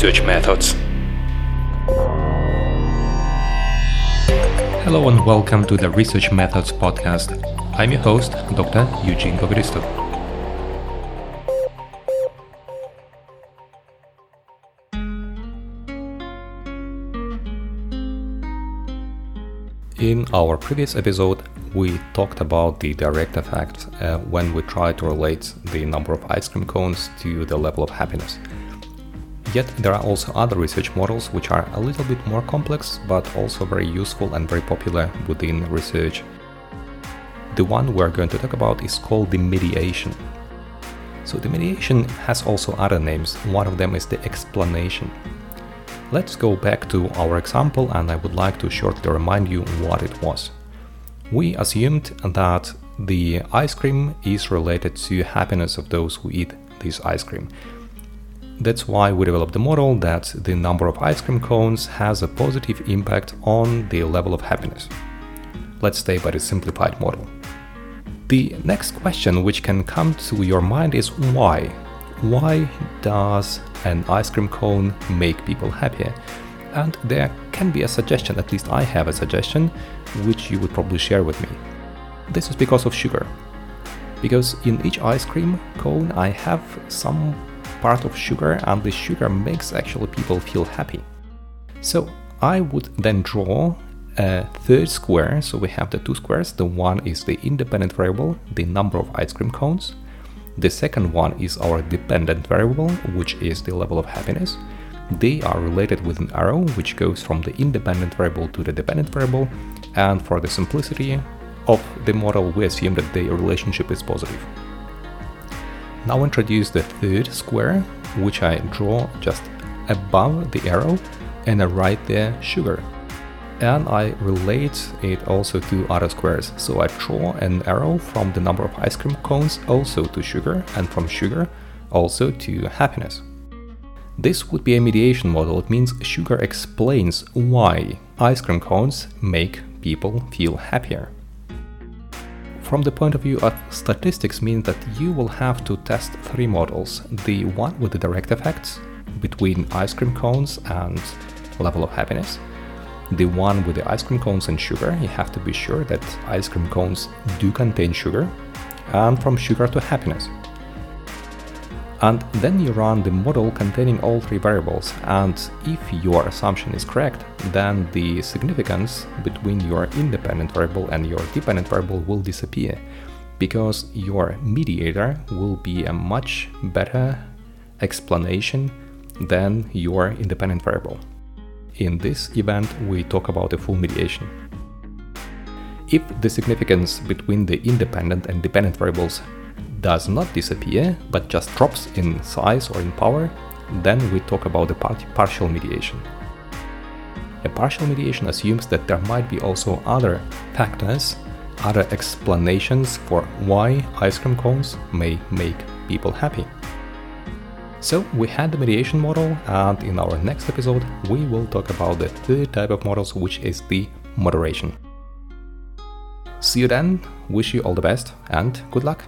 research methods. Hello and welcome to the Research Methods podcast. I'm your host, Dr. Eugene Bobristov. In our previous episode, we talked about the direct effect uh, when we try to relate the number of ice cream cones to the level of happiness. Yet there are also other research models which are a little bit more complex but also very useful and very popular within research. The one we're going to talk about is called the mediation. So the mediation has also other names. One of them is the explanation. Let's go back to our example and I would like to shortly remind you what it was. We assumed that the ice cream is related to happiness of those who eat this ice cream. That's why we developed the model that the number of ice cream cones has a positive impact on the level of happiness. Let's stay by the simplified model. The next question which can come to your mind is why? why does an ice cream cone make people happier? And there can be a suggestion, at least I have a suggestion, which you would probably share with me. This is because of sugar. Because in each ice cream cone I have some part of sugar, and the sugar makes actually people feel happy. So I would then draw a third square. So we have the two squares. The one is the independent variable, the number of ice cream cones, the second one is our dependent variable, which is the level of happiness. They are related with an arrow, which goes from the independent variable to the dependent variable, and for the simplicity of the model, we assume that the relationship is positive. Now introduce the third square, which I draw just above the arrow, and I write there sugar and I relate it also to other squares. So I draw an arrow from the number of ice cream cones also to sugar and from sugar also to happiness. This would be a mediation model. It means sugar explains why ice cream cones make people feel happier. From the point of view of statistics means that you will have to test three models. The one with the direct effects between ice cream cones and level of happiness the one with the ice cream cones and sugar, you have to be sure that ice cream cones do contain sugar, and from sugar to happiness. And then you run the model containing all three variables, and if your assumption is correct, then the significance between your independent variable and your dependent variable will disappear, because your mediator will be a much better explanation than your independent variable. In this event, we talk about a full mediation. If the significance between the independent and dependent variables does not disappear, but just drops in size or in power, then we talk about the partial mediation. A partial mediation assumes that there might be also other factors, other explanations for why ice cream cones may make people happy. So we had the mediation model and in our next episode we will talk about the third type of models which is the moderation. See you then, wish you all the best and good luck!